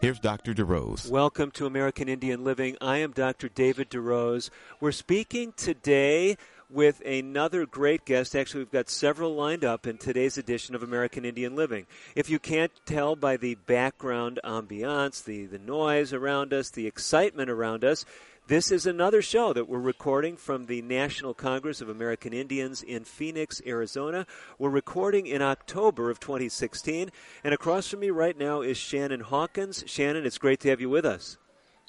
Here's Dr. DeRose. Welcome to American Indian Living. I am Dr. David DeRose. We're speaking today with another great guest. Actually, we've got several lined up in today's edition of American Indian Living. If you can't tell by the background ambiance, the, the noise around us, the excitement around us, this is another show that we're recording from the National Congress of American Indians in Phoenix, Arizona. We're recording in October of 2016, and across from me right now is Shannon Hawkins. Shannon, it's great to have you with us.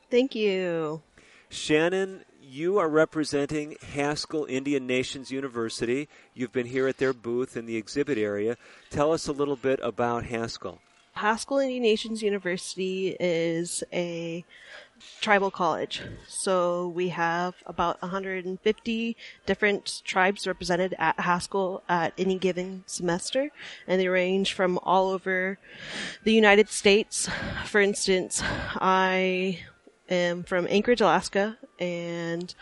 Thank you. Shannon, you are representing Haskell Indian Nations University. You've been here at their booth in the exhibit area. Tell us a little bit about Haskell. Haskell Indian Nations University is a tribal college. So we have about 150 different tribes represented at Haskell at any given semester, and they range from all over the United States. For instance, I am from Anchorage, Alaska, and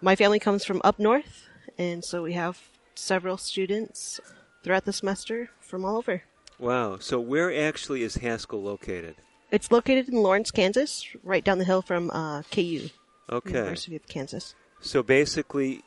my family comes from up north, and so we have several students throughout the semester from all over. Wow. So where actually is Haskell located? It's located in Lawrence, Kansas, right down the hill from uh, KU, Okay. University of Kansas. So basically,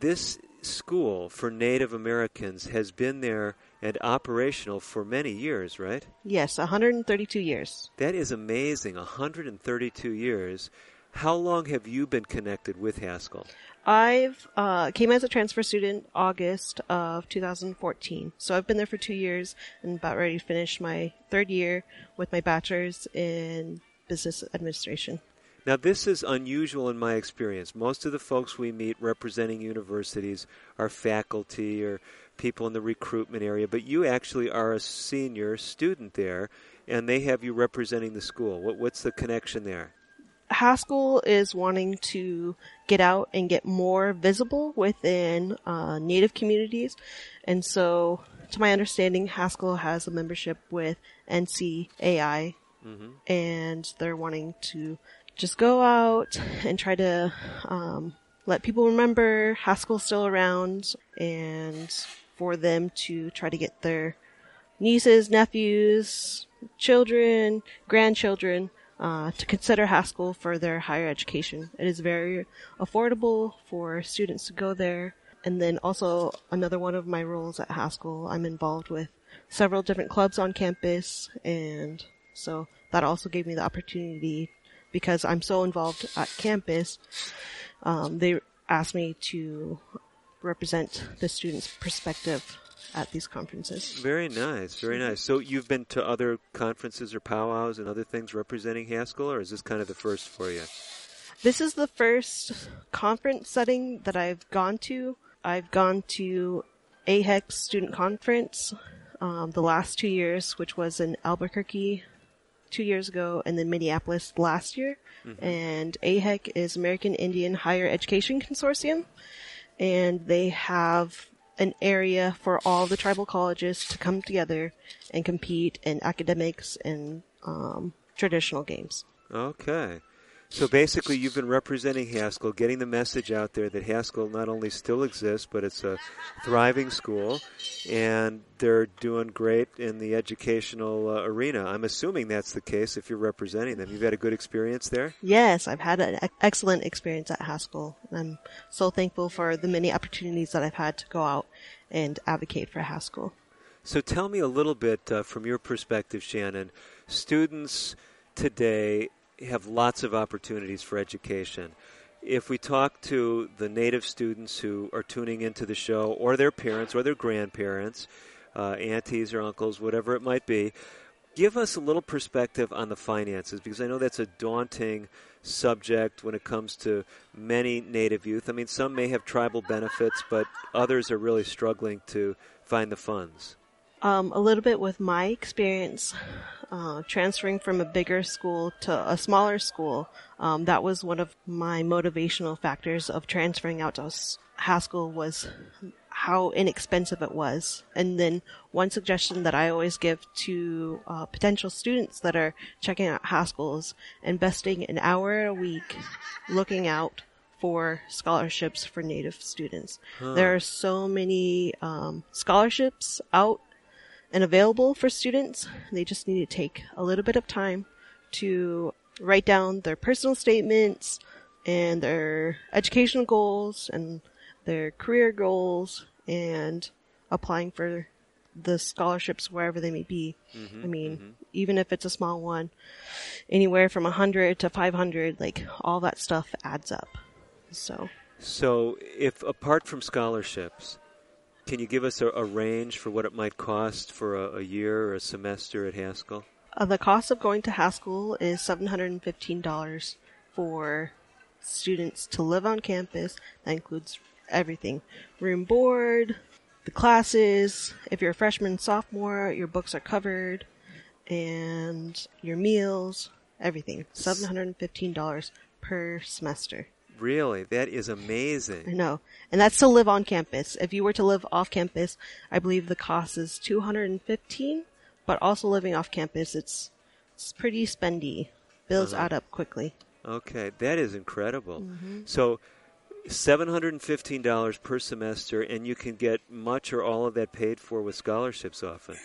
this school for Native Americans has been there and operational for many years, right? Yes, 132 years. That is amazing. 132 years. How long have you been connected with Haskell? I've uh, came as a transfer student August of 2014, so I've been there for two years and about ready to finish my third year with my bachelor's in business administration. Now, this is unusual in my experience. Most of the folks we meet representing universities are faculty or people in the recruitment area, but you actually are a senior student there, and they have you representing the school. What, what's the connection there? Haskell is wanting to get out and get more visible within uh, Native communities, and so, to my understanding, Haskell has a membership with NCAI, and they're wanting to just go out and try to um, let people remember Haskell's still around, and for them to try to get their nieces, nephews, children, grandchildren uh, to consider Haskell for their higher education. It is very affordable for students to go there. And then also another one of my roles at Haskell, I'm involved with several different clubs on campus, and so that also gave me the opportunity because I'm so involved at campus. Um, they asked me to represent the students' perspective at these conferences. Very nice, very nice. So you've been to other conferences or powwows and other things representing Haskell, or is this kind of the first for you? This is the first conference setting that I've gone to. I've gone to AIHEC student conference um, the last two years, which was in Albuquerque two years ago, and then Minneapolis last year. And AIHEC is American Indian Higher Education Consortium, and they have an area for all the tribal colleges to come together and compete in academics and um, traditional games. Okay. So basically, you've been representing Haskell, getting the message out there that Haskell not only still exists, but it's a thriving school, and they're doing great in the educational uh, arena. I'm assuming that's the case if you're representing them. You've had a good experience there? Yes, I've had an excellent experience at Haskell. and I'm so thankful for the many opportunities that I've had to go out and advocate for Haskell. So tell me a little bit uh, from your perspective, Shannon. Students today have lots of opportunities for education. If we talk to the native students who are tuning into the show, or their parents, or their grandparents, uh, aunties or uncles, whatever it might be, give us a little perspective on the finances because I know that's a daunting subject when it comes to many native youth. I mean, some may have tribal benefits, but others are really struggling to find the funds. Um, a little bit with my experience uh, transferring from a bigger school to a smaller school. Um, that was one of my motivational factors of transferring out to Haskell was how inexpensive it was. And then one suggestion that I always give to uh, potential students that are checking out Haskell is investing an hour a week looking out for scholarships for Native students. Huh. There are so many um, scholarships out and available for students. They just need to take a little bit of time to write down their personal statements and their educational goals and their career goals and applying for the scholarships wherever they may be. Mm-hmm, I mean, mm-hmm. even if it's a small one, anywhere from 100 to 500, like all that stuff adds up. So. So, if apart from scholarships, can you give us a, a range for what it might cost for a, a year or a semester at Haskell? Uh, the cost of going to Haskell is $715 for students to live on campus. That includes everything room board, the classes. If you're a freshman, sophomore, your books are covered, and your meals, everything. $715 per semester. Really? That is amazing. I know. And that's to live on campus. If you were to live off campus, I believe the cost is 215, but also living off campus, it's, it's pretty spendy. Bills uh-huh. add up quickly. Okay, that is incredible. Mm-hmm. So, $715 per semester, and you can get much or all of that paid for with scholarships often.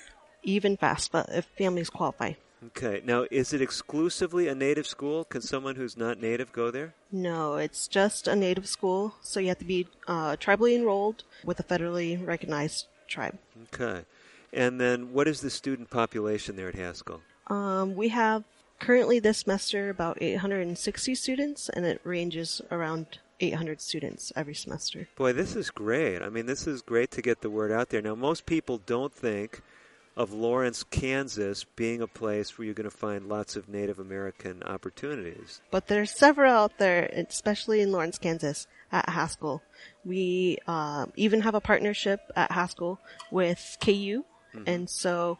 Even FAFSA if families qualify. Okay. Now, is it exclusively a native school? Can someone who's not native go there? No, it's just a native school. So you have to be uh, tribally enrolled with a federally recognized tribe. Okay. And then what is the student population there at Haskell? Um, we have currently this semester about 860 students, and it ranges around 800 students every semester. Boy, this is great. I mean, this is great to get the word out there. Now, most people don't think of Lawrence, Kansas being a place where you're going to find lots of Native American opportunities. But there's several out there, especially in Lawrence, Kansas, at Haskell. We uh, even have a partnership at Haskell with KU, mm-hmm. and so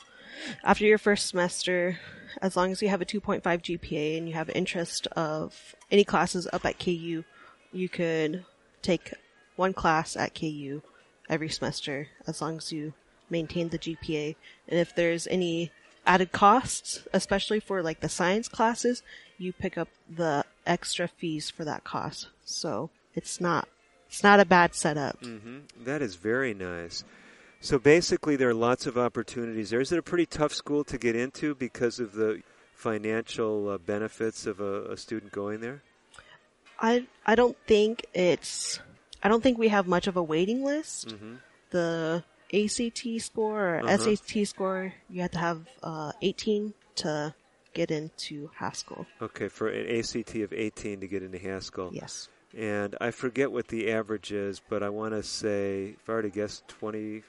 after your first semester, as long as you have a 2.5 GPA and you have interest of any classes up at KU, you could take one class at KU every semester as long as you maintain the GPA. And if there's any added costs, especially for like the science classes, you pick up the extra fees for that cost. So it's not it's not a bad setup. Mm-hmm. That is very nice. So basically, there are lots of opportunities there. Is it a pretty tough school to get into because of the financial uh, benefits of a, a, student going there? I I don't think it's I don't think we have much of a waiting list. Mm-hmm. The ACT score or uh-huh. SAT score, you had to have uh, 18 to get into Haskell. Okay, for an ACT of 18 to get into Haskell. Yes. And I forget what the average is, but I want to say, if I were to guess, 22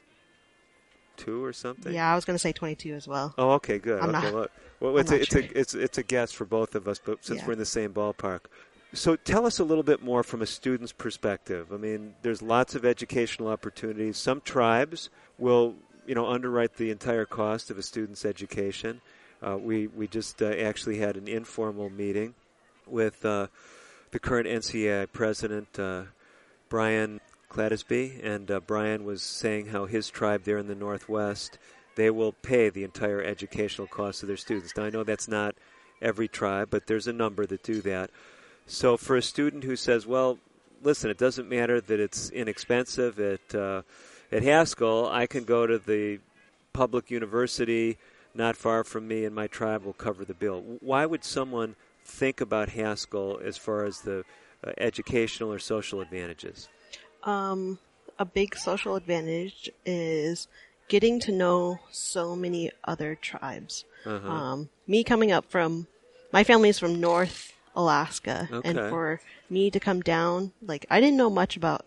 or something. Yeah, I was going to say 22 as well. Oh, okay, good. I'm okay, not, well, it's, a, it's, a, it's, it's a guess for both of us, but since yeah. we're in the same ballpark. So tell us a little bit more from a student's perspective. I mean, there's lots of educational opportunities. Some tribes will, you know, underwrite the entire cost of a student's education. Uh, we we just uh, actually had an informal meeting with uh, the current NCAI president, uh, Brian Cladoosby, and uh, Brian was saying how his tribe there in the Northwest they will pay the entire educational cost of their students. Now I know that's not every tribe, but there's a number that do that. So for a student who says, well, listen, it doesn't matter that it's inexpensive at uh, at Haskell, I can go to the public university not far from me, and my tribe will cover the bill. Why would someone think about Haskell as far as the uh, educational or social advantages? Um, a big social advantage is getting to know so many other tribes. Uh-huh. Um, me coming up from, my family is from North Alaska. Okay. And for me to come down, like, I didn't know much about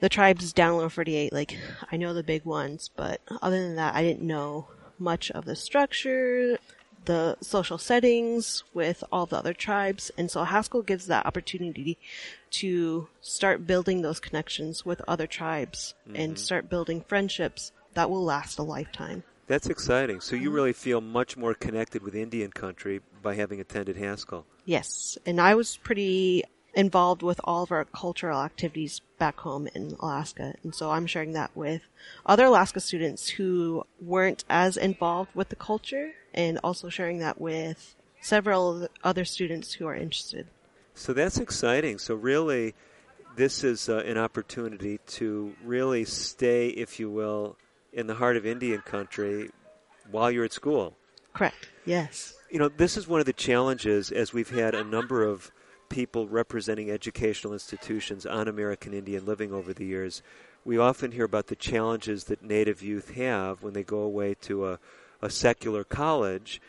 the tribes down lower 48. Like, I know the big ones, but other than that, I didn't know much of the structure, the social settings with all the other tribes. And so Haskell gives that opportunity to start building those connections with other tribes mm-hmm. and start building friendships that will last a lifetime. That's exciting. So you really feel much more connected with Indian country by having attended Haskell. Yes, and I was pretty involved with all of our cultural activities back home in Alaska. And so I'm sharing that with other Alaska students who weren't as involved with the culture and also sharing that with several other students who are interested. So that's exciting. So really, this is uh, an opportunity to really stay, if you will, in the heart of Indian country while you're at school. Correct. Yes. You know, this is one of the challenges as we've had a number of people representing educational institutions on American Indian living over the years. We often hear about the challenges that Native youth have when they go away to a, a secular college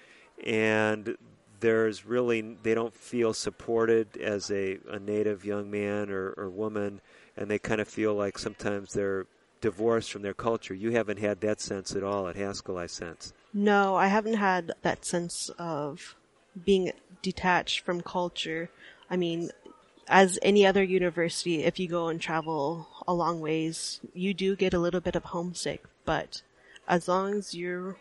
and there's really they don't feel supported as a, a native young man or, or woman and they kind of feel like sometimes they're divorced from their culture. You haven't had that sense at all at Haskell, I sense. No, I haven't had that sense of being detached from culture. I mean, as any other university, if you go and travel a long ways, you do get a little bit of homesick, but as long as you're,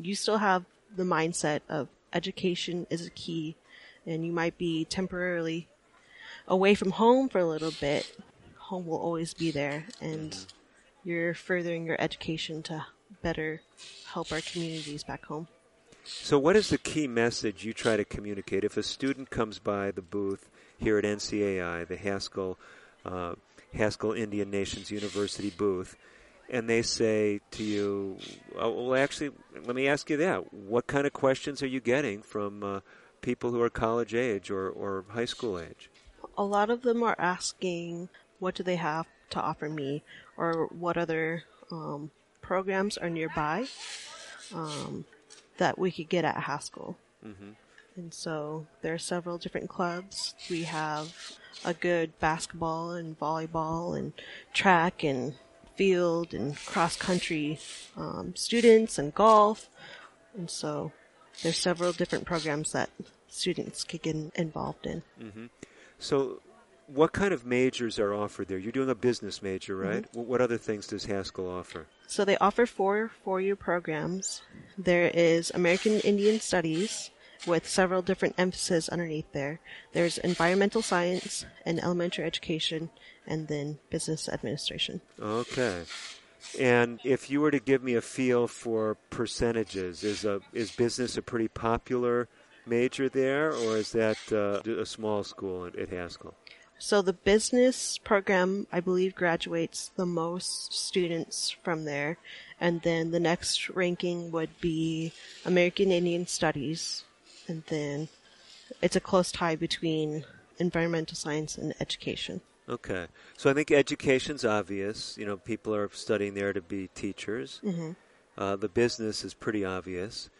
you still have the mindset of education is a key and you might be temporarily away from home for a little bit, home will always be there and mm-hmm. You're furthering your education to better help our communities back home. So, what is the key message you try to communicate? If a student comes by the booth here at NCAI, the Haskell, uh, Haskell Indian Nations University booth, and they say to you, oh, well, actually, let me ask you that. What kind of questions are you getting from uh, people who are college age or, or high school age? A lot of them are asking, what do they have to offer me, or what other um, programs are nearby. Um, that we could get at Haskell. Mm-hmm. And so there are several different clubs. We have a good basketball and volleyball and track and field and cross country um, students and golf. And so there's several different programs that students could get involved in. Mm-hmm. So what kind of majors are offered there? You're doing a business major, right? Mm-hmm. What other things does Haskell offer? So they offer four four-year programs. There is American Indian Studies with several different emphases underneath there. There's environmental science and elementary education, and then business administration. Okay. And if you were to give me a feel for percentages, is a is business a pretty popular major there, or is that uh, a small school at, at Haskell? So the business program, I believe, graduates the most students from there. And then the next ranking would be American Indian Studies. And then it's a close tie between environmental science and education. Okay. So I think education's obvious. You know, people are studying there to be teachers. Mm-hmm. Uh, the business is pretty obvious.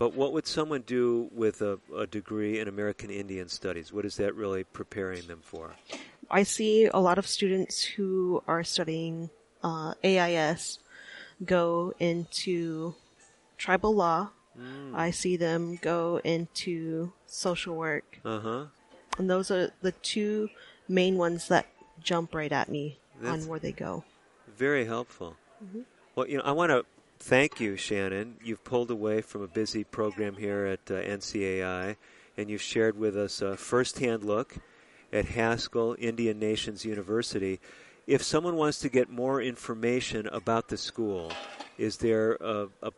But what would someone do with a, a, degree in American Indian Studies? What is that really preparing them for? I see a lot of students who are studying uh, AIS go into tribal law. Mm. I see them go into social work. Uh-huh. And those are the two main ones that jump right at me That's on where they go. Very helpful. Mm-hmm. Well, you know, I want to thank you, Shannon. You've pulled away from a busy program here at uh, NCAI, and you've shared with us a firsthand look at Haskell Indian Nations University. If someone wants to get more information about the school, is there a, a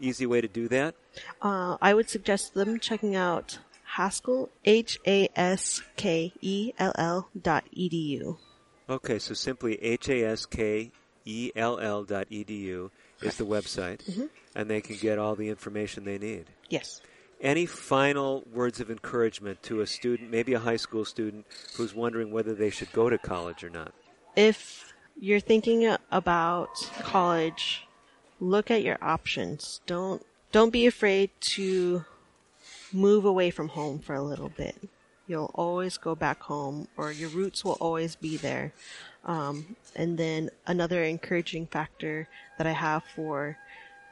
easy way to do that? Uh, I would suggest them checking out Haskell, H A S K E L L dot edu. Okay, so simply H A S K E L L dot edu is the website, mm-hmm. and they can get all the information they need. Yes. Any final words of encouragement to a student, maybe a high school student, who's wondering whether they should go to college or not? If you're thinking about college, look at your options. Don't don't be afraid to move away from home for a little bit. You'll always go back home, or your roots will always be there. Um, and then another encouraging factor that I have for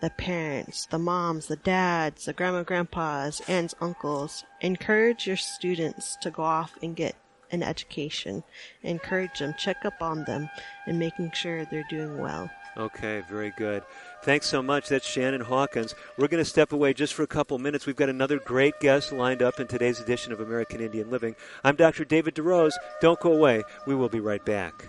the parents, the moms, the dads, the grandma, grandpas, aunts, uncles, encourage your students to go off and get an education. Encourage them, check up on them, and making sure they're doing well. Okay, very good. Thanks so much. That's Shannon Hawkins. We're going to step away just for a couple minutes. We've got another great guest lined up in today's edition of American Indian Living. I'm Dr. David DeRose. Don't go away. We will be right back.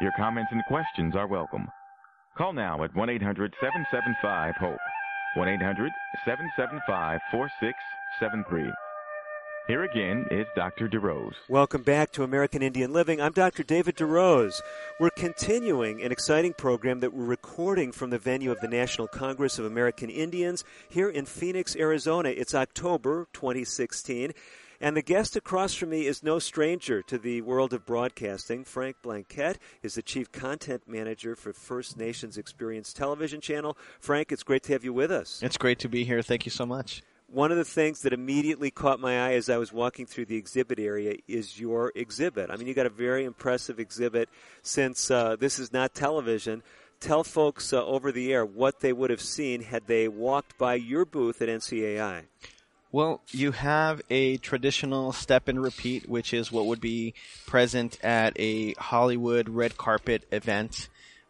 Your comments and questions are welcome. Call now at 1 800 775 HOPE. 1 800 775 4673. Here again is Dr. DeRose. Welcome back to American Indian Living. I'm Dr. David DeRose. We're continuing an exciting program that we're recording from the venue of the National Congress of American Indians here in Phoenix, Arizona. It's October 2016. And the guest across from me is no stranger to the world of broadcasting. Frank Blanquet is the Chief Content Manager for First Nations Experience Television Channel. Frank, it's great to have you with us. It's great to be here. Thank you so much. One of the things that immediately caught my eye as I was walking through the exhibit area is your exhibit. I mean, you got a very impressive exhibit since uh, this is not television. Tell folks uh, over the air what they would have seen had they walked by your booth at NCAI. Well, you have a traditional step and repeat, which is what would be present at a Hollywood red carpet event.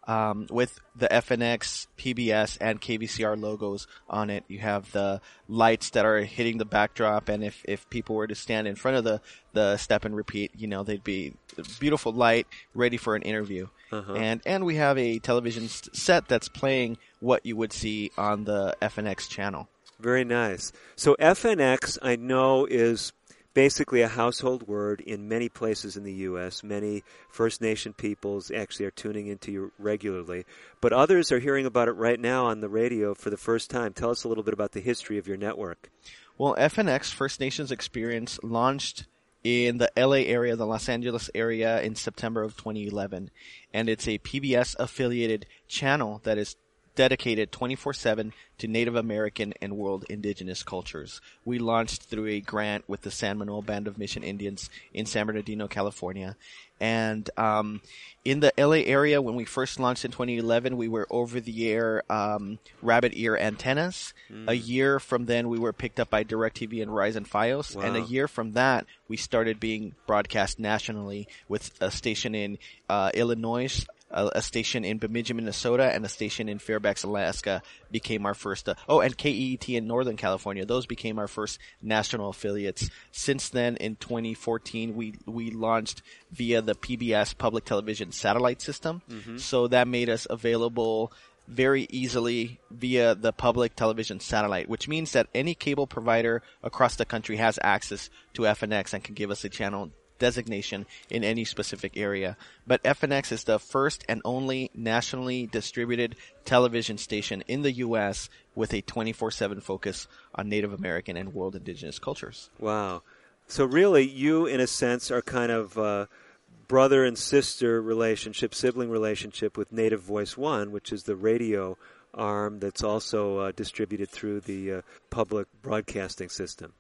Um, with the FNX, PBS, and KVCR logos on it. You have the lights that are hitting the backdrop, and if, if people were to stand in front of the, the step and repeat, you know, they'd be beautiful light, ready for an interview. Uh-huh. And and we have a television set that's playing what you would see on the FNX channel. Very nice. So FNX, I know, is basically a household word in many places in the U.S. Many First Nation peoples actually are tuning into you regularly, but others are hearing about it right now on the radio for the first time. Tell us a little bit about the history of your network. Well, FNX First Nations Experience launched in the LA area, the Los Angeles area in September of 2011, and it's a PBS affiliated channel that is dedicated 24-7 to Native American and world indigenous cultures. We launched through a grant with the San Manuel Band of Mission Indians in San Bernardino, California. And um, in the LA area, when we first launched in 2011, we were over-the-air um, rabbit ear antennas. Mm. A year from then, we were picked up by DirecTV and Verizon FiOS. Wow. And a year from that, we started being broadcast nationally with a station in uh, Illinois, a, a station in Bemidji, Minnesota, and a station in Fairbanks, Alaska became our first. Uh, oh, and KEET in Northern California. Those became our first national affiliates. Since then, in 2014, we we launched via the PBS public television satellite system. So that made us available very easily via the public television satellite, which means that any cable provider across the country has access to FNX and can give us a channel designation in any specific area. But FNX is the first and only nationally distributed television station in the U.S. with a 24-7 focus on Native American and world indigenous cultures. Wow. So really, you, in a sense, are kind of uh, brother and sister relationship, sibling relationship with Native Voice One, which is the radio arm that's also uh, distributed through the uh, public broadcasting system.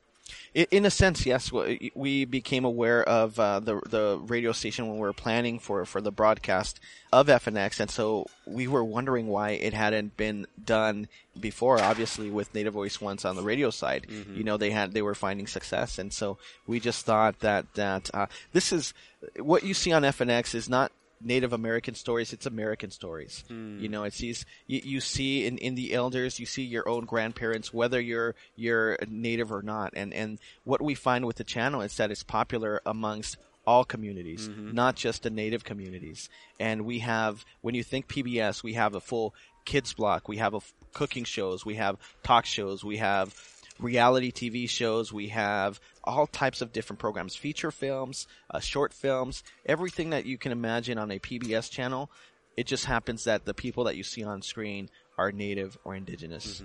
In a sense, yes. We became aware of uh, the the radio station when we were planning for, for the broadcast of FNX, and so we were wondering why it hadn't been done before. Obviously, with Native Voice One on the radio side, you know they had they were finding success, and so we just thought that that uh, this is what you see on FNX is not Native American stories, it's American stories. Hmm. You know, it's these you, you see in, in the elders, you see your own grandparents, whether you're you're native or not. And and what we find with the channel is that it's popular amongst all communities, mm-hmm. not just the native communities. And we have when you think PBS, we have a full kids block, we have a f- cooking shows, we have talk shows, we have reality TV shows. We have all types of different programs, feature films, uh, short films, everything that you can imagine on a PBS channel. It just happens that the people that you see on screen are native or indigenous.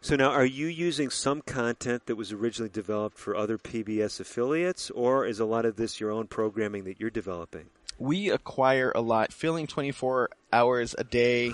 So now, are you using some content that was originally developed for other PBS affiliates, or is a lot of this your own programming that you're developing? we acquire a lot, filling 24 hours a day,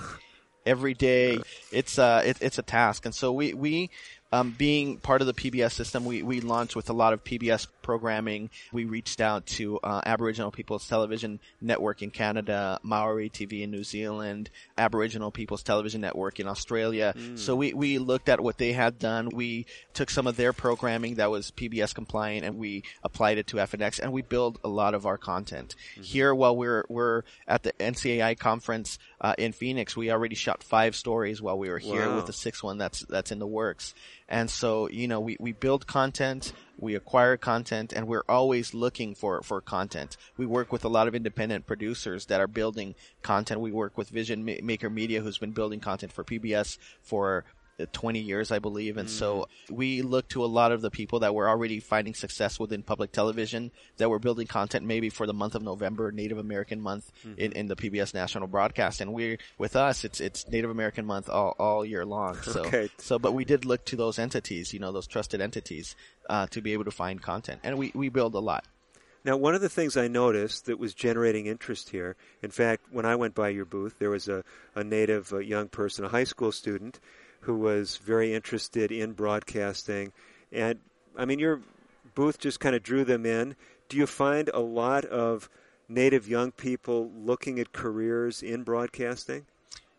every day. It's uh, it, it's a task, and so we we. Um, being part of the PBS system, we, we launched with a lot of PBS programming. We reached out to uh, Aboriginal People's Television Network in Canada, Maori TV in New Zealand, Aboriginal People's Television Network in Australia. So we, we looked at what they had done. We took some of their programming that was PBS compliant and we applied it to FNX and we build a lot of our content. Here, while we're, we're at the NCAI conference uh, in Phoenix, we already shot five stories while we were here Wow. with the sixth one that's, that's in the works. And so, you know, we, we build content, we acquire content, and we're always looking for, for content. We work with a lot of independent producers that are building content. We work with Vision Maker Media, who's been building content for PBS for 20 years, I believe. And so we look to a lot of the people that were already finding success within public television that were building content maybe for the month of November, Native American month in, in the PBS national broadcast. And we, with us, it's, it's Native American month all, all year long. So, Okay. so, but we did look to those entities, you know, those trusted entities, uh, to be able to find content. And we, we build a lot. Now, one of the things I noticed that was generating interest here, in fact, when I went by your booth, there was a, a native uh young person, a high school student, who was very interested in broadcasting. And, I mean, your booth just kind of drew them in. Do you find a lot of native young people looking at careers in broadcasting?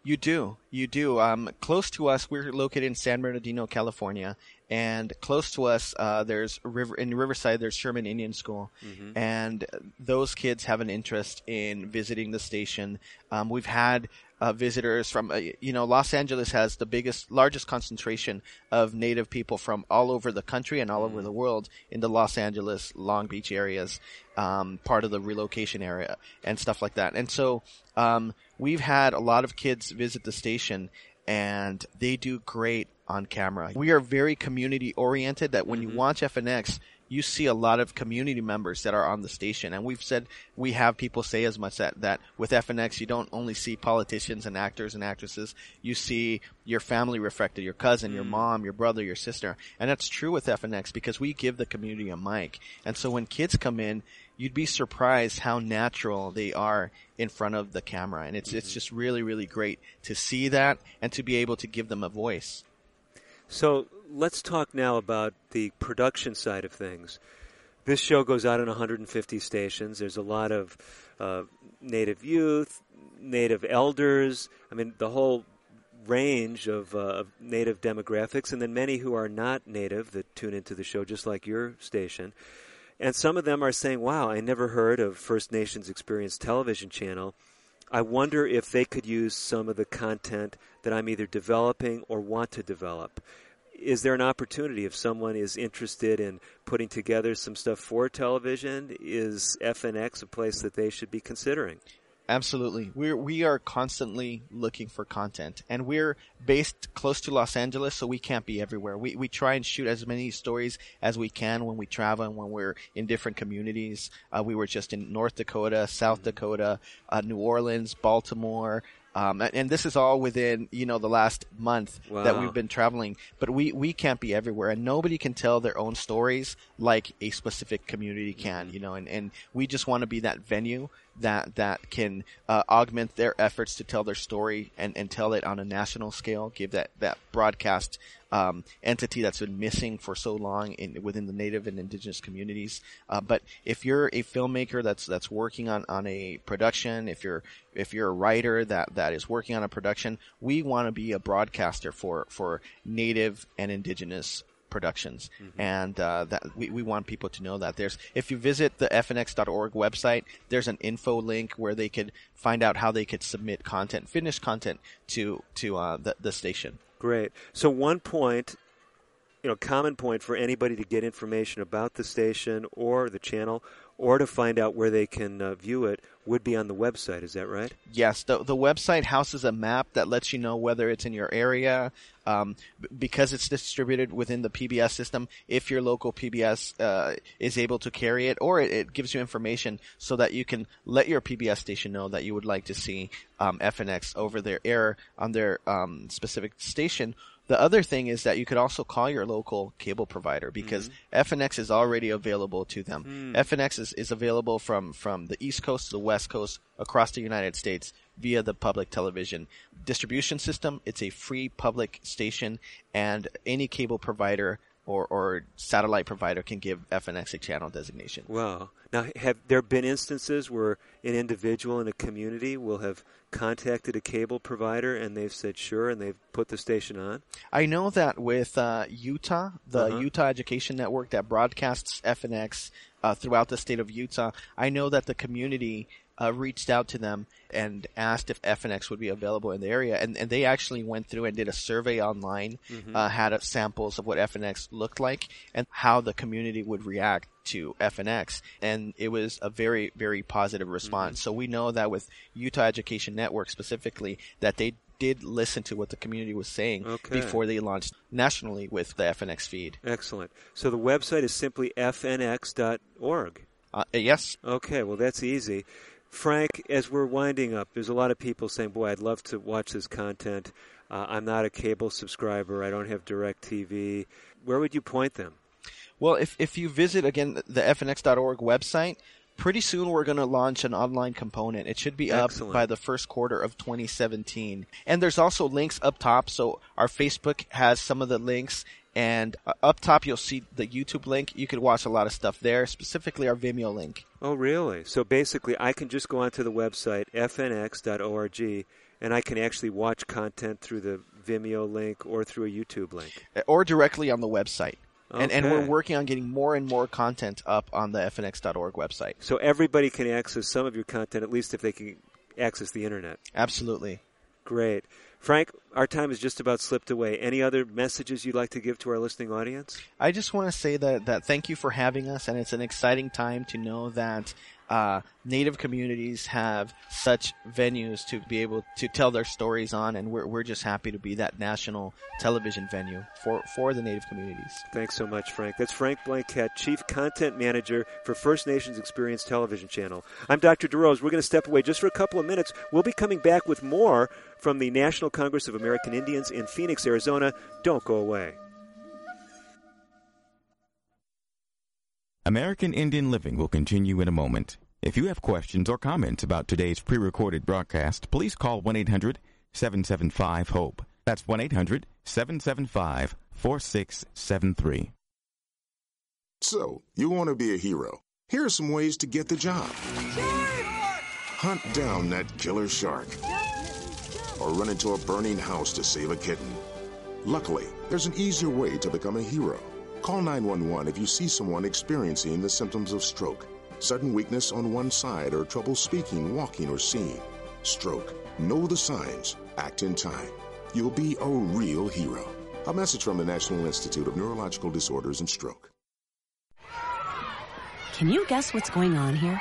You do. You do. Um, close to us, we're located in San Bernardino, California, and close to us, uh, there's river in Riverside. There's Sherman Indian School, and those kids have an interest in visiting the station. Um, we've had uh, visitors from, uh, you know, Los Angeles has the biggest, largest concentration of Native people from all over the country and all over the world in the Los Angeles, Long Beach areas, um, part of the relocation area and stuff like that. And so, um, we've had a lot of kids visit the station and they do great on camera. We are very community oriented that when you watch FNX, you see a lot of community members that are on the station. And we've said, we have people say as much that, that with FNX, you don't only see politicians and actors and actresses, you see your family reflected, your cousin, your mm. mom, your brother, your sister. And that's true with FNX because we give the community a mic. And so when kids come in, you'd be surprised how natural they are in front of the camera. And it's, it's mm-hmm. just really, really great to see that and to be able to give them a voice. So let's talk now about the production side of things. This show goes out in 150 stations. There's a lot of uh, native youth, native elders. I mean, the whole range of, uh, of native demographics, and then many who are not native that tune into the show, just like your station. And some of them are saying, "Wow, I never heard of First Nations Experience Television Channel." I wonder if they could use some of the content that I'm either developing or want to develop. Is there an opportunity if someone is interested in putting together some stuff for television? Is FNX a place that they should be considering? Absolutely. We're, we are constantly looking for content and we're based close to Los Angeles, so we can't be everywhere. We, we try and shoot as many stories as we can when we travel and when we're in different communities. Uh, we were just in North Dakota, South. Dakota, uh, New Orleans, Baltimore, um, and, this is all within, you know, the last month wow. that we've been traveling. But we, we can't be everywhere and nobody can tell their own stories like a specific community can, mm-hmm. you know, and, and we just want to be that venue that that can uh, augment their efforts to tell their story and, and tell it on a national scale, give that that broadcast um, entity that's been missing for so long in, within the native and indigenous communities. Uh, but if you're a filmmaker that's that's working on, on a production, if you're if you're a writer that, that is working on a production, we want to be a broadcaster for for native and indigenous productions, mm-hmm. and uh, that we, we want people to know that there's if you visit the fnx.org website, there's an info link where they could find out how they could submit content, finished content to to uh, the the station. Great. So one point you know, common point for anybody to get information about the station or the channel or to find out where they can uh, view it would be on the website. Is that right? Yes. The, the website houses a map that lets you know whether it's in your area. Um, because it's distributed within the PBS system, if your local PBS uh, is able to carry it, or it, it, gives you information so that you can let your PBS station know that you would like to see um, FNX over their air on their um, specific station, the other thing is that you could also call your local cable provider because mm-hmm. FNX is already available to them. Mm. FNX is, is available from, from the East Coast to the West Coast across the United States via the public television distribution system. It's a free public station and any cable provider or, or satellite provider can give FNX a channel designation. Wow. Now, have there been instances where an individual in a community will have contacted a cable provider and they've said sure and they've put the station on? I know that with uh, Utah, the uh-huh. Utah Education Network that broadcasts FNX uh, throughout the state of Utah, I know that the community uh, reached out to them and asked if FNX would be available in the area, and, and they actually went through and did a survey online, mm-hmm. uh, had samples of what FNX looked like and how the community would react to FNX, and it was a very very positive response. Mm-hmm. So we know that with Utah Education Network specifically, that they did listen to what the community was saying okay. before they launched nationally with the FNX feed. Excellent. So the website is simply fnx.org. Uh, yes. Okay, well that's easy. Frank, as we're winding up, there's a lot of people saying, "Boy, I'd love to watch this content. Uh, I'm not a cable subscriber. I don't have DirecTV. Where would you point them? Well, if if you visit again the fnx.org website, pretty soon we're going to launch an online component. It should be Excellent. up by the first quarter of 2017. And there's also links up top. So our Facebook has some of the links and uh, up top you'll see the YouTube link. You can watch a lot of stuff there, specifically our Vimeo link. Oh, really? So basically, I can just go onto the website fnx.org and I can actually watch content through the Vimeo link or through a YouTube link, uh, or directly on the website. Okay. And, and we're working on getting more and more content up on the fnx.org website. So everybody can access some of your content, at least if they can access the internet. Absolutely. Great. Frank, our time has just about slipped away. Any other messages you'd like to give to our listening audience? I just want to say that, that thank you for having us, and it's an exciting time to know that uh, Native communities have such venues to be able to tell their stories on, and we're, we're just happy to be that national television venue for, for the Native communities. Thanks so much, Frank. That's Frank Blanquet, Chief Content Manager for First Nations Experience Television Channel. I'm Dr. DeRose. We're going to step away just for a couple of minutes. We'll be coming back with more from the National Congress of American Indians in Phoenix, Arizona. Don't go away. American Indian Living will continue in a moment. If you have questions or comments about today's pre recorded broadcast, please call 1 800 775 HOPE. That's 1 800 775 4673. So, you want to be a hero. Here are some ways to get the job hunt down that killer shark, or run into a burning house to save a kitten. Luckily, there's an easier way to become a hero. Call 911 if you see someone experiencing the symptoms of stroke sudden weakness on one side, or trouble speaking, walking, or seeing. stroke. Know the signs, act in time. You'll be a real hero. A message from the National Institute of Neurological Disorders and Stroke. Can you guess what's going on here?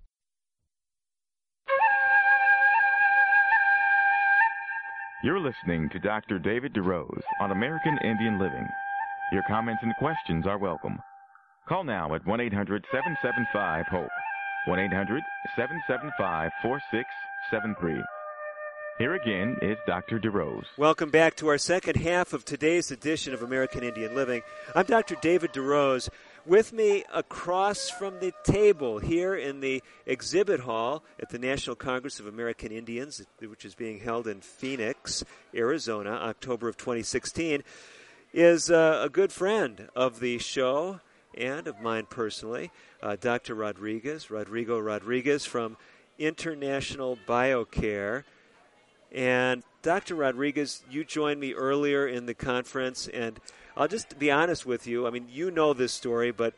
You're listening to Dr. David DeRose on American Indian Living. Your comments and questions are welcome. Call now at 1 800 775 HOPE. 1 800 775 4673. Here again is Dr. DeRose. Welcome back to our second half of today's edition of American Indian Living. I'm Dr. David DeRose. With me across from the table here in the exhibit hall at the National Congress of American Indians, which is being held in Phoenix, Arizona, October of 2016, is uh, a good friend of the show and of mine personally, uh, Dr. Rodriguez, Rodrigo Rodriguez from International BioCare. And Dr. Rodriguez, you joined me earlier in the conference, and I'll just be honest with you. I mean, you know this story, but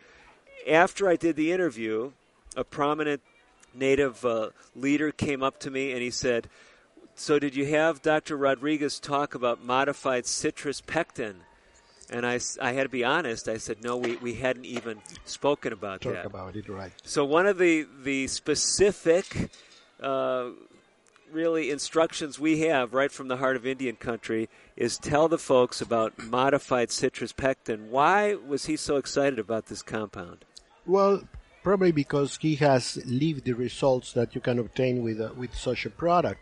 after I did the interview, a prominent Native uh, leader came up to me and he said, So, did you have Dr. Rodriguez talk about modified citrus pectin? And I, I had to be honest. I said, no, we, we hadn't even spoken about Talk that. about it, right. So, one of the, the specific uh, really instructions we have right from the heart of Indian country is tell the folks about modified citrus pectin. Why was he so excited about this compound? Well, probably because he has lived the results that you can obtain with, uh, with such a product.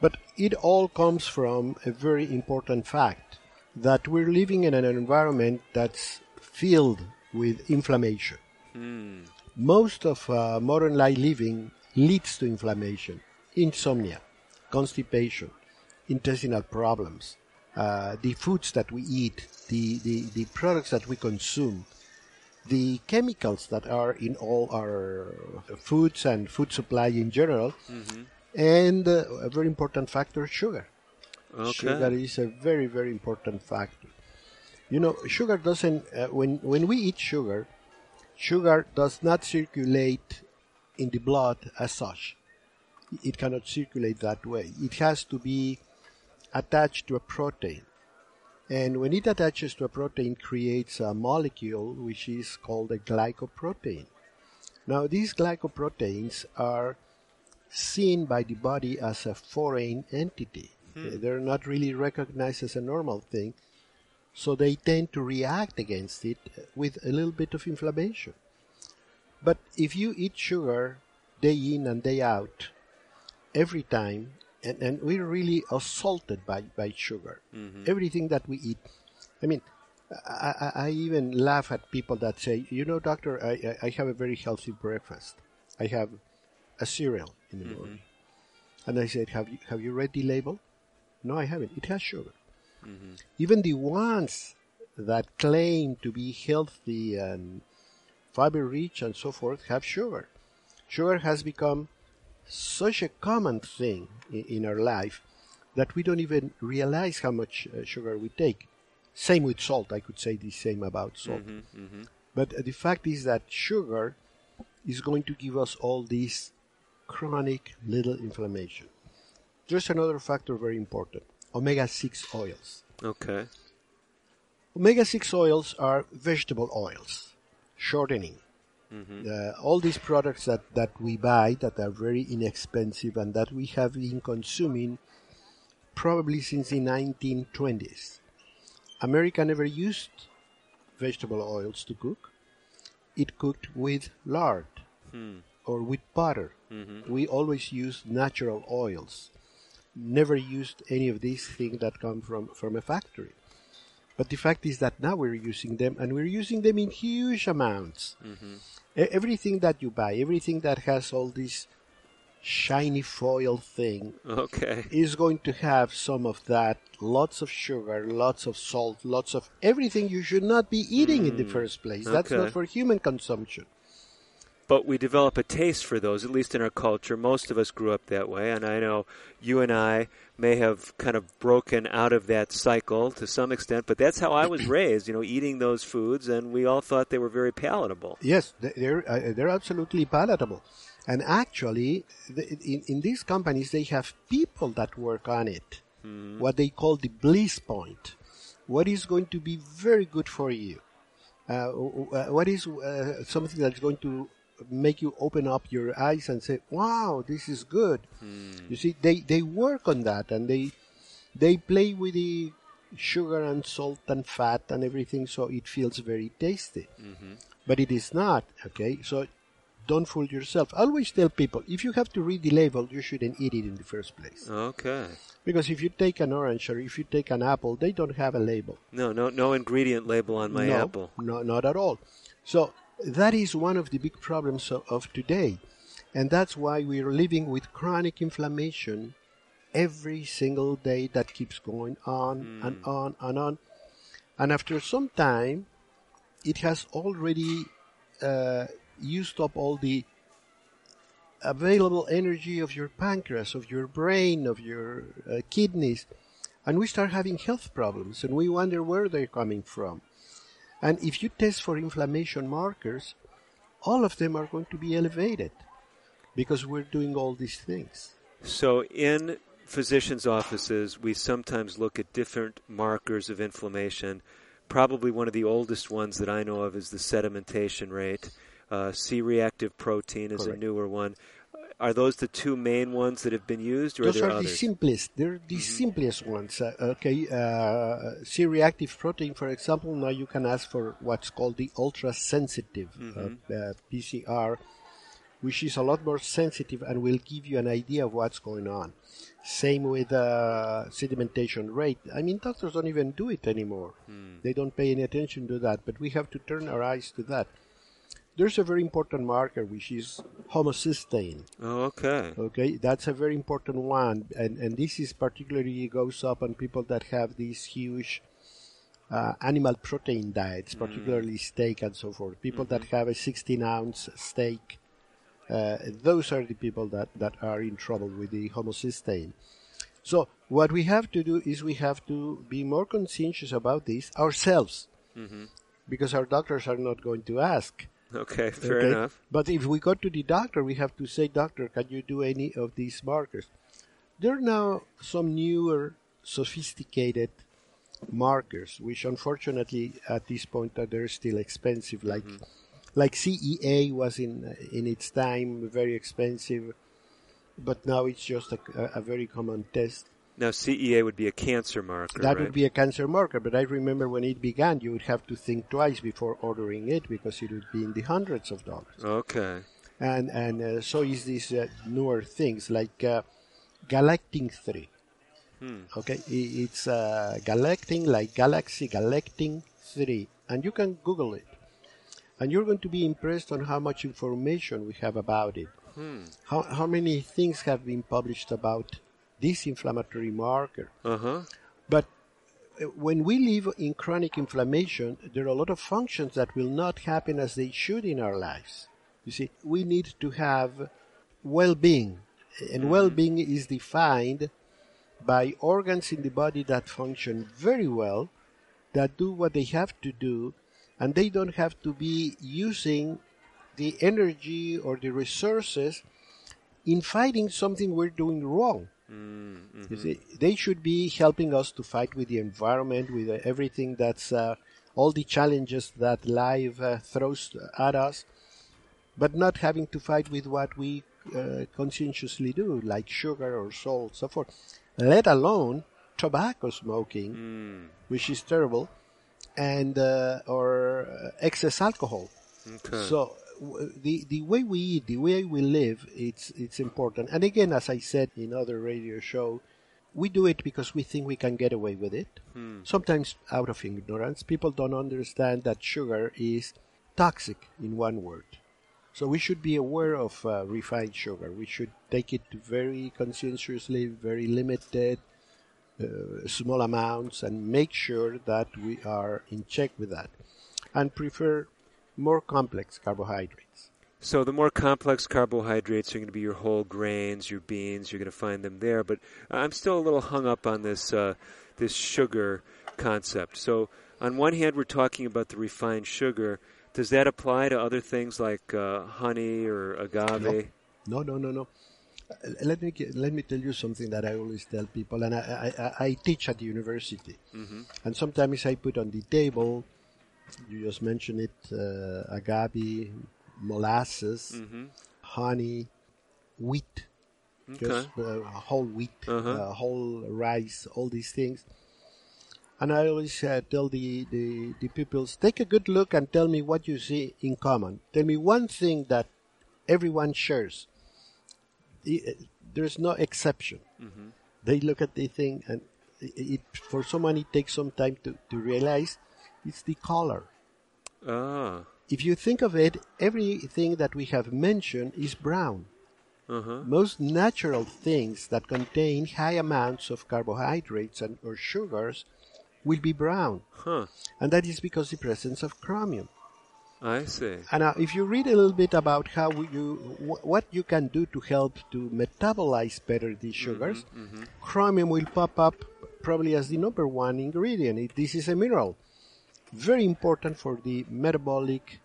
But it all comes from a very important fact that we're living in an environment that's filled with inflammation. Hmm. Most of uh, modern life living leads to inflammation, insomnia, constipation, intestinal problems, uh, the foods that we eat, the, the, the products that we consume, the chemicals that are in all our foods and food supply in general, Mm-hmm. and uh, a very important factor, sugar. Okay. Sugar is a very, very important factor. You know, sugar doesn't, uh, when, when we eat sugar, sugar does not circulate in the blood as such. It cannot circulate that way. It has to be attached to a protein. And when it attaches to a protein, creates a molecule which is called a glycoprotein. Now, these glycoproteins are seen by the body as a foreign entity. Hmm. They're not really recognized as a normal thing, so they tend to react against it with a little bit of inflammation. But if you eat sugar day in and day out, every time, and, and we're really assaulted by, by sugar. Mhm. Everything that we eat. I mean, I, I, I even laugh at people that say, you know, doctor, I, I, have a very healthy breakfast. I have a cereal in the morning. And I said, have you, have you read the label? No, I haven't. It has sugar. Mhm. Even the ones that claim to be healthy and fiber rich and so forth have sugar. Sugar has become such a common thing in, in our life that we don't even realize how much uh, sugar we take. Same with salt. I could say the same about salt. Mm-hmm, mm-hmm. But uh, the fact is that sugar is going to give us all this chronic little inflammation. There's another factor very important omega 6 oils. Okay. Omega 6 oils are vegetable oils, shortening. Mm-hmm. Uh, all these products that, that we buy that are very inexpensive and that we have been consuming probably since the 1920s. America never used vegetable oils to cook. It cooked with lard Hmm. or with butter. Mhm. We always used natural oils. Never used any of these things that come from, from a factory. But the fact is that now we're using them and we're using them in huge amounts. Mhm. Everything that you buy, everything that has all this shiny foil thing Okay. is going to have some of that, lots of sugar, lots of salt, lots of everything you should not be eating in the Mm, first place. That's not for human consumption. But we develop a taste for those, at least in our culture. Most of us grew up that way, and I know you and I may have kind of broken out of that cycle to some extent, but that's how I was raised, you know, eating those foods, and we all thought they were very palatable. Yes, they- they're uh, they're absolutely palatable, and actually, in in these companies they have people that work on it. Mhm. What they call the bliss point. What is going to be very good for you? Uh, uh, what is uh, something that's going to make you open up your eyes and say, "Wow, this is good." You see, they they work on that and they they play with the sugar and salt and fat and everything, so it feels very tasty. Mhm. But it is not. Okay, so don't fool yourself. Always tell people if you have to read the label, you shouldn't eat it in the first place. Okay. Because if you take an orange or if you take an apple, they don't have a label. No, no, no ingredient label on my no, apple. No, not at all. So that is one of the big problems of, of today. And that's why we're living with chronic inflammation every single day that keeps going on and on and on. And after some time, it has already uh, used up all the available energy of your pancreas, of your brain, of your uh, kidneys, and we start having health problems, and we wonder where they're coming from. And if you test for inflammation markers, all of them are going to be elevated because we're doing all these things. So, in physicians' offices, we sometimes look at different markers of inflammation. Probably one of the oldest ones that I know of is the sedimentation rate. Uh, C reactive protein is Correct. a newer one. Are those the two main ones that have been used, or Those are there are the simplest. They're the simplest ones. Uh, okay, uh, C-reactive protein, for example. Now you can ask for what's called the ultra-sensitive uh, uh, PCR, which is a lot more sensitive and will give you an idea of what's going on. Same with uh, sedimentation rate. I mean, doctors don't even do it anymore. Hmm. They don't pay any attention to that, but we have to turn our eyes to that. There's a very important marker, which is homocysteine. Oh, okay. Okay, that's a very important one, and and this is particularly goes up on people that have these huge uh, animal protein diets, particularly steak and so forth. People that have a 16 ounce steak, uh, those are the people that that are in trouble with the homocysteine. So what we have to do is we have to be more conscientious about this ourselves, Mhm. because our doctors are not going to ask. Okay, fair Okay? enough. But if we go to the doctor, we have to say, Doctor, can you do any of these markers? There are now some newer, sophisticated markers, which unfortunately at this point are they're still expensive. Like, mm-hmm. like CEA was in in its time very expensive, but now it's just a, a very common test. Now, CEA would be a cancer marker. That right? would be a cancer marker, but I remember when it began, you would have to think twice before ordering it because it would be in the hundreds of dollars. Okay. And and uh, so is these uh, newer things like uh, galactin three. Hmm. Okay, it's uh, galactin like galaxy galactin three, and you can Google it, and you're going to be impressed on how much information we have about it. Hmm. How how many things have been published about this inflammatory marker? Uh huh. But uh, when we live in chronic inflammation, there are a lot of functions that will not happen as they should in our lives. You see, we need to have well-being, and well-being is defined by organs in the body that function very well, that do what they have to do, and they don't have to be using the energy or the resources in fighting something we're doing wrong. Mm-hmm. You see, they should be helping us to fight with the environment, with everything that's uh, all the challenges that life uh, throws at us, but not having to fight with what we uh, conscientiously do, like sugar or salt, so forth. Let alone tobacco smoking, Mm. which is terrible, and uh, or uh, excess alcohol. Okay. So the the way we eat, the way we live, it's it's important. And again, as I said in other radio show, we do it because we think we can get away with it. Hmm. Sometimes out of ignorance, people don't understand that sugar is toxic in one word. So we should be aware of uh, refined sugar. We should take it very conscientiously, very limited, uh, small amounts, and make sure that we are in check with that, and prefer more complex carbohydrates. So the more complex carbohydrates are going to be your whole grains, your beans. You're going to find them there. But I'm still a little hung up on this uh, this sugar concept. So on one hand, we're talking about the refined sugar. Does that apply to other things like uh, honey or agave? No, no, no, no. Uh, Let me let me tell you something that I always tell people, and I I, I- teach at the university, Mhm. and sometimes I put on the table. You just mentioned it: uh, agave, molasses, Mhm. honey, wheat, Okay. just uh, whole wheat, Uh-huh. uh, whole rice, all these things. And I always uh, tell the, the, the pupils, take a good look and tell me what you see in common. Tell me one thing that everyone shares. There's no exception. Mhm. They look at the thing and it, for someone it takes some time to, to realize it's the color. Ah. If you think of it, everything that we have mentioned is brown. Uh-huh. Most natural things that contain high amounts of carbohydrates and or sugars will be brown. Huh. And that is because the presence of chromium. I see. And now, if you read a little bit about how you wh- what you can do to help to metabolize better these sugars, mhm. chromium will pop up probably as the number one ingredient. It, this is a mineral, very important for the metabolic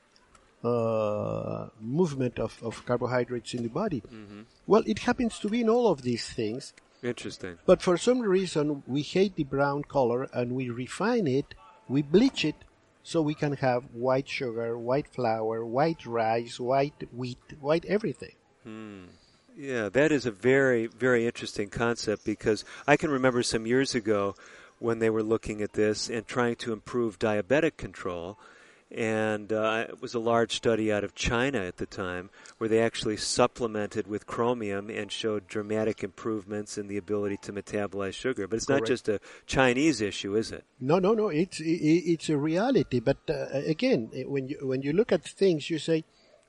uh, movement of, of carbohydrates in the body. Mhm. Well, it happens to be in all of these things, Interesting. but for some reason we hate the brown color and we refine it, we bleach it, so we can have white sugar, white flour, white rice, white wheat, white everything. Hmm. Yeah, that is a very, very interesting concept because I can remember some years ago when they were looking at this and trying to improve diabetic control. And uh, it was a large study out of China at the time where they actually supplemented with chromium and showed dramatic improvements in the ability to metabolize sugar. But it's not just a Chinese issue, is it? No, no, no. It's it's a reality. But uh, again, when you when you look at things, you say,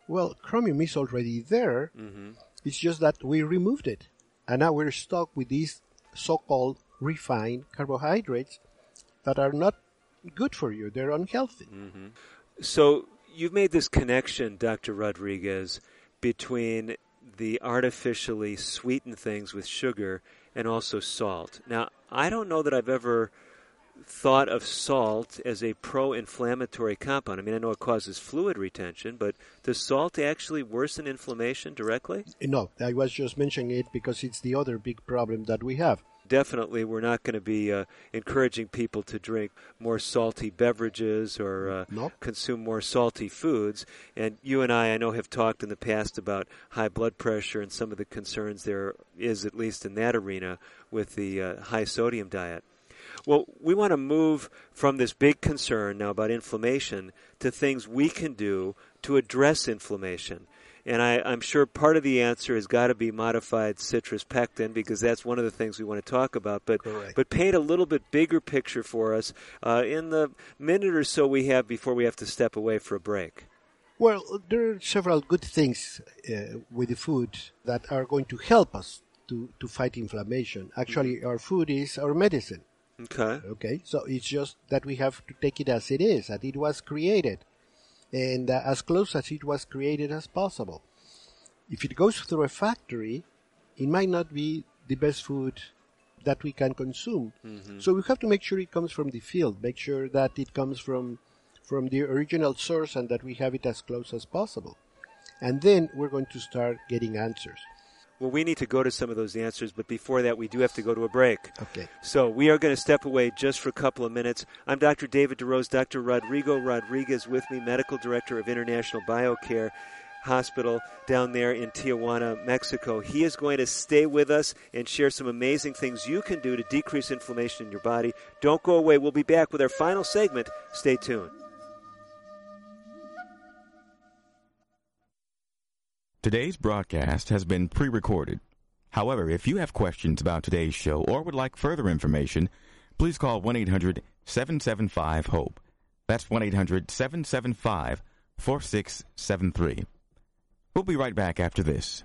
well, chromium is already there. Mm-hmm. It's just that we removed it, and now we're stuck with these so-called refined carbohydrates that are not good for you. They're unhealthy. Mm-hmm. So you've made this connection, Dr. Rodriguez, between the artificially sweetened things with sugar and also salt. Now, I don't know that I've ever thought of salt as a pro-inflammatory compound. I mean, I know it causes fluid retention, but does salt actually worsen inflammation directly? No, I was just mentioning it because it's the other big problem that we have. Definitely, we're not going to be uh, encouraging people to drink more salty beverages or uh, consume more salty foods. And you and I, I know, have talked in the past about high blood pressure and some of the concerns there is, at least in that arena, with the uh, high sodium diet. Well, we want to move from this big concern now about inflammation to things we can do to address inflammation. And I, I'm sure part of the answer has got to be modified citrus pectin because that's one of the things we want to talk about. But but paint a little bit bigger picture for us uh, in the minute or so we have before we have to step away for a break. Well, there are several good things uh, with the food that are going to help us to, to fight inflammation. Actually, our food is our medicine. Okay. Okay, so it's just that we have to take it as it is, that it was created, and uh, as close as it was created as possible. If it goes through a factory, it might not be the best food that we can consume. Mm-hmm. So we have to make sure it comes from the field, make sure that it comes from from the original source and that we have it as close as possible. And then we're going to start getting answers. Well, we need to go to some of those answers, but before that, we do have to go to a break. Okay. So we are going to step away just for a couple of minutes. I'm Dr. David DeRose, Dr. Rodrigo Rodriguez with me, Medical Director of International BioCare Hospital down there in Tijuana, Mexico. He is going to stay with us and share some amazing things you can do to decrease inflammation in your body. Don't go away. We'll be back with our final segment. Stay tuned. Today's broadcast has been pre recorded. However, if you have questions about today's show or would like further information, please call 1 800 775 HOPE. That's 1 800 775 4673. We'll be right back after this.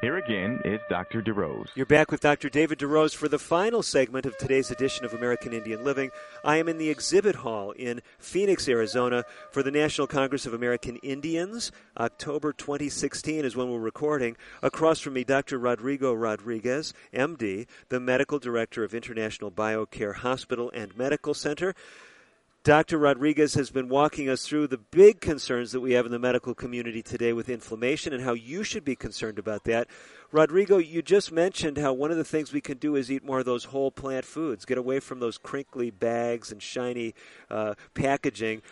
Here again is Dr. DeRose. You're back with Dr. David DeRose for the final segment of today's edition of American Indian Living. I am in the exhibit hall in Phoenix, Arizona for the National Congress of American Indians. October 2016 is when we're recording. Across from me, Dr. Rodrigo Rodriguez, MD, the Medical Director of International BioCare Hospital and Medical Center. Dr. Rodriguez has been walking us through the big concerns that we have in the medical community today with inflammation and how you should be concerned about that. Rodrigo, you just mentioned how one of the things we can do is eat more of those whole plant foods, get away from those crinkly bags and shiny uh, packaging.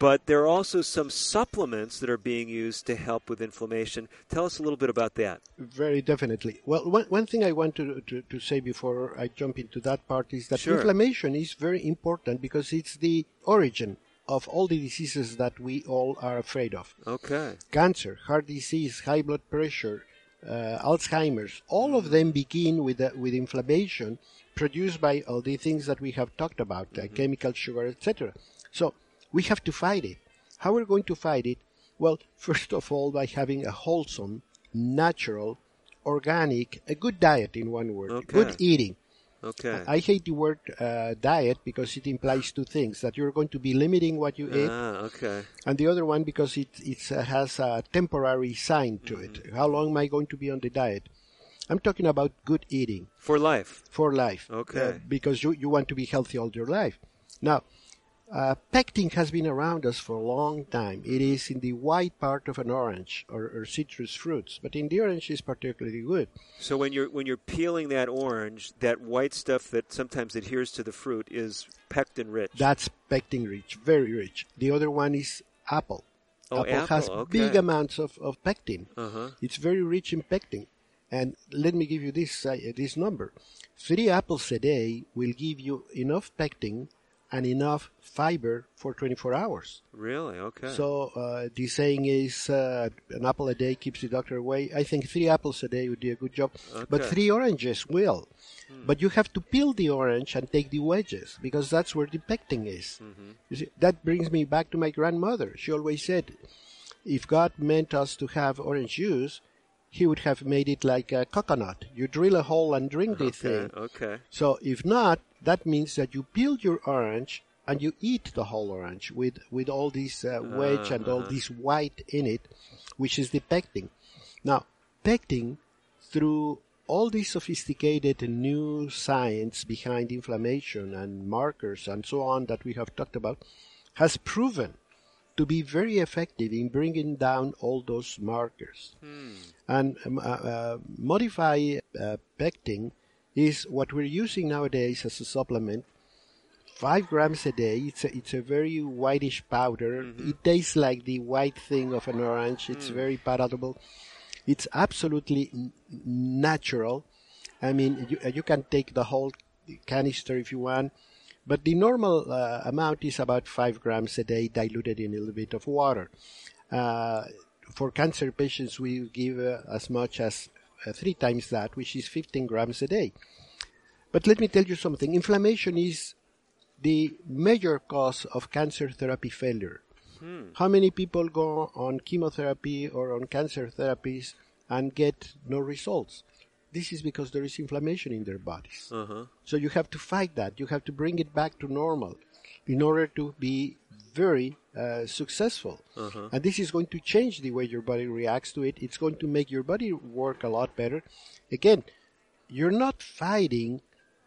But there are also some supplements that are being used to help with inflammation. Tell us a little bit about that. Very definitely. Well, one, one thing I want to, to, to say before I jump into that part is that Sure. inflammation is very important because it's the origin of all the diseases that we all are afraid of. Okay. Cancer, heart disease, high blood pressure, uh, Alzheimer's, all of them begin with, uh, with inflammation produced by all the things that we have talked about, uh, chemical sugar, etc. So we have to fight it. How are we going to fight it? Well, first of all, by having a wholesome, natural, organic, a good diet in one word, Okay. good eating. Okay. I hate the word uh, diet because it implies two things: that you're going to be limiting what you eat, Ah, okay. and the other one because it it uh, has a temporary sign to it. Mm-hmm. How long am I going to be on the diet? I'm talking about good eating For life. for life. Okay. Uh, because you you want to be healthy all your life. Now, Uh, pectin has been around us for a long time. It is in the white part of an orange or, or citrus fruits, but in the orange is particularly good. So when you're when you're peeling that orange, that white stuff that sometimes adheres to the fruit is pectin rich. That's pectin rich, very rich. The other one is apple. Oh, apple, has okay. big amounts of, of pectin. Uh-huh. It's very rich in pectin. And let me give you this uh, this number: three apples a day will give you enough pectin and enough fiber for 24 hours. Really? Okay. So uh, the saying is uh, an apple a day keeps the doctor away. I think three apples a day would do a good job, but three oranges will. But you have to peel the orange and take the wedges because that's where the pectin is. Mm-hmm. You see, that brings me back to my grandmother. She always said, if God meant us to have orange juice, He would have made it like a coconut. You drill a hole and drink the Okay. thing. Okay. So if not, that means that you peel your orange and you eat the whole orange with with all this uh, wedge and all Uh-huh. this white in it, which is the pectin. Now, pectin, through all this sophisticated new science behind inflammation and markers and so on that we have talked about, has proven to be very effective in bringing down all those markers. And um, uh, uh, modify uh, pectin is what we're using nowadays as a supplement. Five grams a day. It's a, it's a very whitish powder. It tastes like the white thing of an orange. It's very palatable. It's absolutely n- natural. I mean, you, uh, you can take the whole canister if you want, but the normal uh, amount is about five grams a day, diluted in a little bit of water. Uh, for cancer patients, we give uh, as much as uh, three times that, which is 15 grams a day. But let me tell you something. Inflammation is the major cause of cancer therapy failure. How many people go on chemotherapy or on cancer therapies and get no results? This is because there is inflammation in their bodies. Uh-huh. So you have to fight that. You have to bring it back to normal in order to be very uh, successful. Uh-huh. And this is going to change the way your body reacts to it. It's going to make your body work a lot better. Again, you're not fighting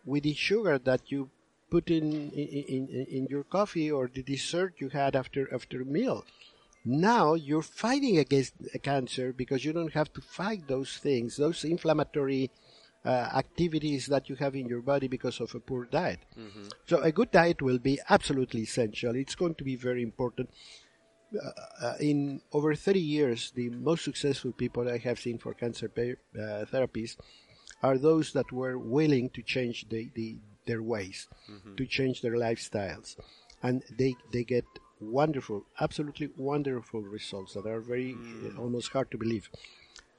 with the sugar that you put in in, in, in your coffee or the dessert you had after after a meal. Now you're fighting against cancer because you don't have to fight those things, those inflammatory uh, activities that you have in your body because of a poor diet. Mm-hmm. So a good diet will be absolutely essential. It's going to be very important. Uh, uh, in over 30 years, the most successful people I have seen for cancer pa- uh, therapies are those that were willing to change the, the, their ways, Mhm. to change their lifestyles, and they they get wonderful, absolutely wonderful results that are very uh, almost hard to believe.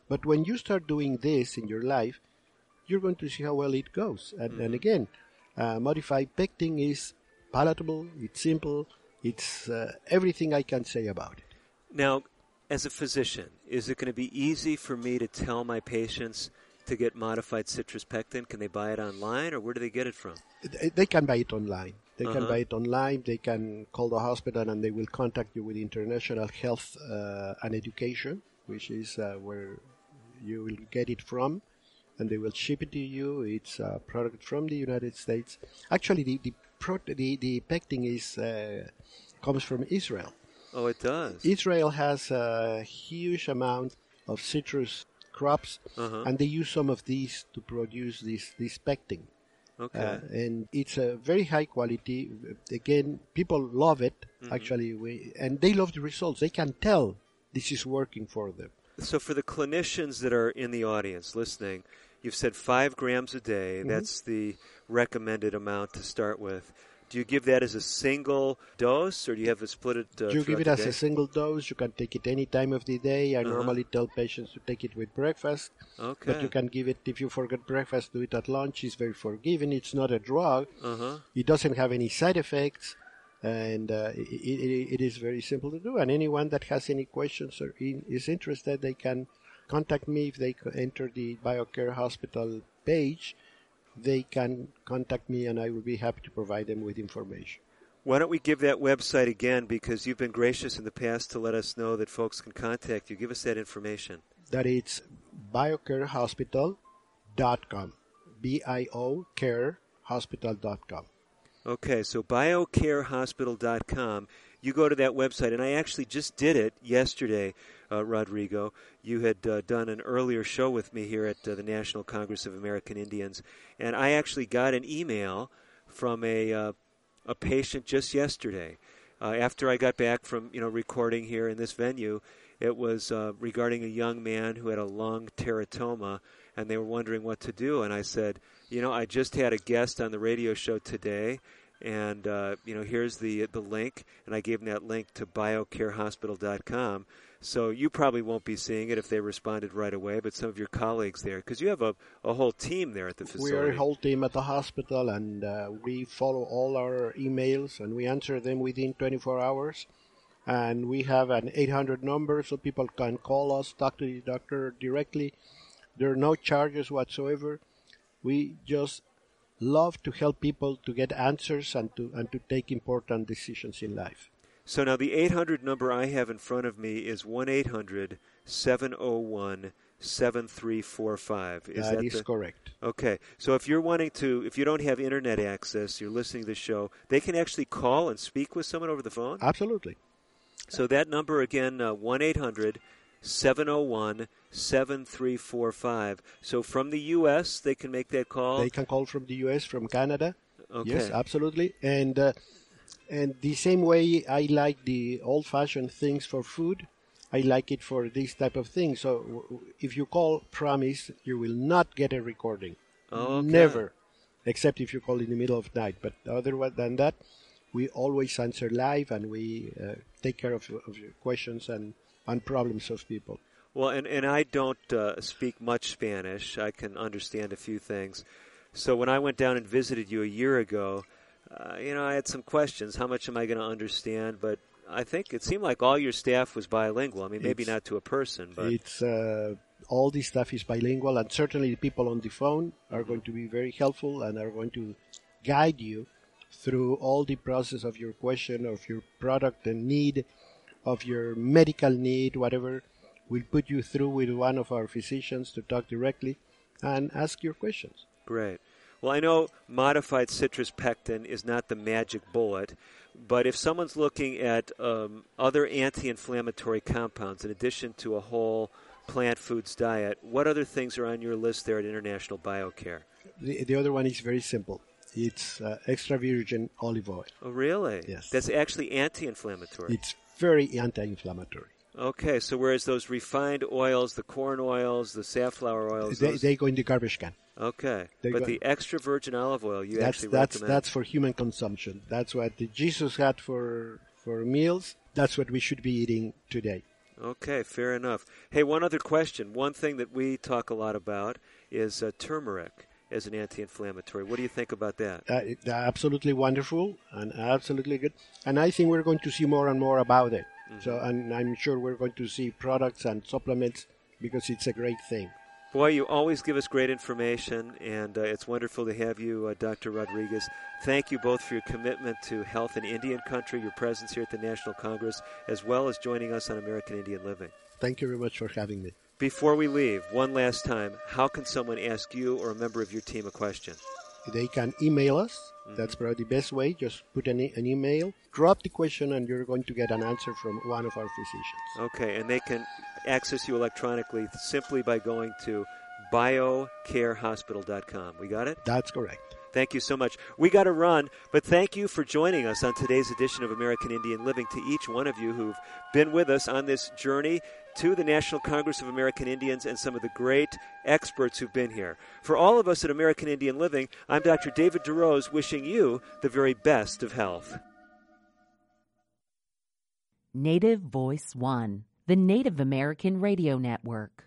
But when you start doing this in your life, you're going to see how well it goes. And, and again, uh, modified pectin is palatable, it's simple, it's uh, everything I can say about it. Now, as a physician, is it going to be easy for me to tell my patients to get modified citrus pectin? Can they buy it online, or where do they get it from? They can buy it online. They can Uh-huh. buy it online. They can call the hospital and they will contact you with International Health uh, and Education, which is uh, where you will get it from, and they will ship it to you. It's a product from the United States. Actually, the the pro- the, the pectin is uh, comes from Israel. Oh, it does. Israel has a huge amount of citrus crops, Uh-huh. and they use some of these to produce this this pectin. Okay. Uh, and it's a very high quality. Again, people love it. Mhm. Actually, we and they love the results. They can tell this is working for them. So, for the clinicians that are in the audience listening, you've said five grams a day. Mhm. That's the recommended amount to start with. Do you give that as a single dose, or do you have to split it? Uh, you give it as a single dose. You can take it any time of the day. I Uh-huh. normally tell patients to take it with breakfast. Okay. But you can give it if you forget breakfast. Do it at lunch. It's very forgiving. It's not a drug. Uh-huh. It doesn't have any side effects, and uh, it, it, it is very simple to do. And anyone that has any questions or in, is interested, they can contact me if they enter the BioCare Hospital page. They can contact me, and I will be happy to provide them with information. Why don't we give that website again? Because you've been gracious in the past to let us know that folks can contact you. Give us that information. That it's biocarehospital.com. B I O carehospital.com. Okay, so biocarehospital.com. You go to that website, and I actually just did it yesterday, uh, Rodrigo. You had uh, done an earlier show with me here at uh, the National Congress of American Indians, and I actually got an email from a uh, a patient just yesterday. Uh, after I got back from you know recording here in this venue, it was regarding a young man who had a lung teratoma, and they were wondering what to do. And I said, you know, I just had a guest on the radio show today, and uh, you know, here's the the link, and I gave them that link to biocarehospital.com. So you probably won't be seeing it if they responded right away, but some of your colleagues there, because you have a, a whole team there at the facility. We are a whole team at the hospital, and uh, we follow all our emails, and we answer them within 24 hours. And we have an 800 number, so people can call us, talk to the doctor directly. There are no charges whatsoever. We just love to help people to get answers and to and to take important decisions in life. So now the 800 number I have in front of me is 1 800 701 7345. Is that, that is the... correct. Okay. So if you're wanting to, if you don't have internet access, you're listening to the show, they can actually call and speak with someone over the phone? Absolutely. So that number again, uh, 1 800 701 7345. So from the U.S., they can make that call? They can call from the U.S., from Canada. Okay. Yes, absolutely. And. Uh, and the same way I like the old-fashioned things for food, I like it for this type of thing. So if you call promise, you will not get a recording. Okay. Never, except if you call in the middle of night. But other than that, we always answer live and we uh, take care of, of your questions and, and problems of people. Well, and, and I don't uh, speak much Spanish. I can understand a few things. So when I went down and visited you a year ago, uh, you know, I had some questions. How much am I going to understand? But I think it seemed like all your staff was bilingual. I mean, maybe it's, not to a person, but it's uh, all this stuff is bilingual, and certainly the people on the phone are going to be very helpful and are going to guide you through all the process of your question, of your product and need, of your medical need, whatever. We'll put you through with one of our physicians to talk directly and ask your questions. Great. Well, I know modified citrus pectin is not the magic bullet, but if someone's looking at um, other anti inflammatory compounds in addition to a whole plant foods diet, what other things are on your list there at International Biocare? The, the other one is very simple. It's uh, extra virgin olive oil. Oh, really? Yes. That's actually anti inflammatory. It's very anti inflammatory. Okay, so whereas those refined oils, the corn oils, the safflower oils, they, those... they go in the garbage can. Okay, They but go- the extra virgin olive oil you that's actually that's recommend. that's for human consumption. That's what the Jesus had for for meals. That's what we should be eating today. Okay, fair enough. Hey, one other question. One thing that we talk a lot about is uh, turmeric as an anti-inflammatory. What do you think about that? Uh, absolutely wonderful and absolutely good. And I think we're going to see more and more about it. So, and I'm sure we're going to see products and supplements because it's a great thing. Boy, you always give us great information, and uh, it's wonderful to have you, uh, Dr. Rodriguez. Thank you both for your commitment to health in Indian country, your presence here at the National Congress, as well as joining us on American Indian Living. Thank you very much for having me. Before we leave, one last time, how can someone ask you or a member of your team a question? They can email us. Mm-hmm. That's probably the best way. Just put an, e- an email, drop the question, and you're going to get an answer from one of our physicians. Okay, and they can access you electronically simply by going to biocarehospital.com. We got it? That's correct. Thank you so much. We got to run, but thank you for joining us on today's edition of American Indian Living. To each one of you who've been with us on this journey to the National Congress of American Indians and some of the great experts who've been here. For all of us at American Indian Living, I'm Dr. David DeRose wishing you the very best of health. Native Voice One, the Native American Radio Network.